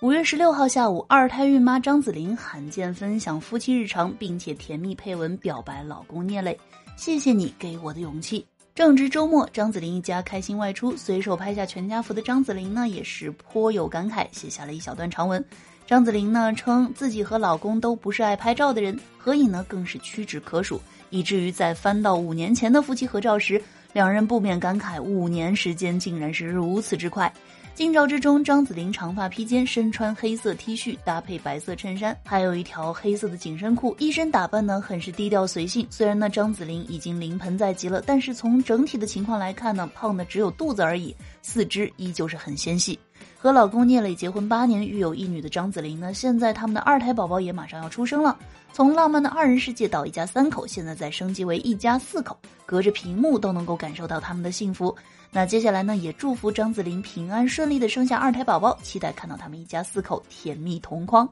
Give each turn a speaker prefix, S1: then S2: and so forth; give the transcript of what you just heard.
S1: 五月十六号下午，二胎孕妈张子琳罕见分享夫妻日常，并且甜蜜配文表白老公聂磊：“谢谢你给我的勇气。”正值周末，张子琳一家开心外出，随手拍下全家福的张子琳呢，也是颇有感慨，写下了一小段长文。张子琳呢称自己和老公都不是爱拍照的人，合影呢更是屈指可数，以至于在翻到五年前的夫妻合照时，两人不免感慨：五年时间竟然是如此之快。近照之中，张子琳长发披肩，身穿黑色 T 恤搭配白色衬衫，还有一条黑色的紧身裤，一身打扮呢很是低调随性。虽然呢张子琳已经临盆在即了，但是从整体的情况来看呢，胖的只有肚子而已，四肢依旧是很纤细。和老公聂磊结婚八年，育有一女的张子琳呢，现在他们的二胎宝宝也马上要出生了。从浪漫的二人世界到一家三口，现在再升级为一家四口，隔着屏幕都能够感受到他们的幸福。那接下来呢，也祝福张子琳平安顺利的生下二胎宝宝，期待看到他们一家四口甜蜜同框。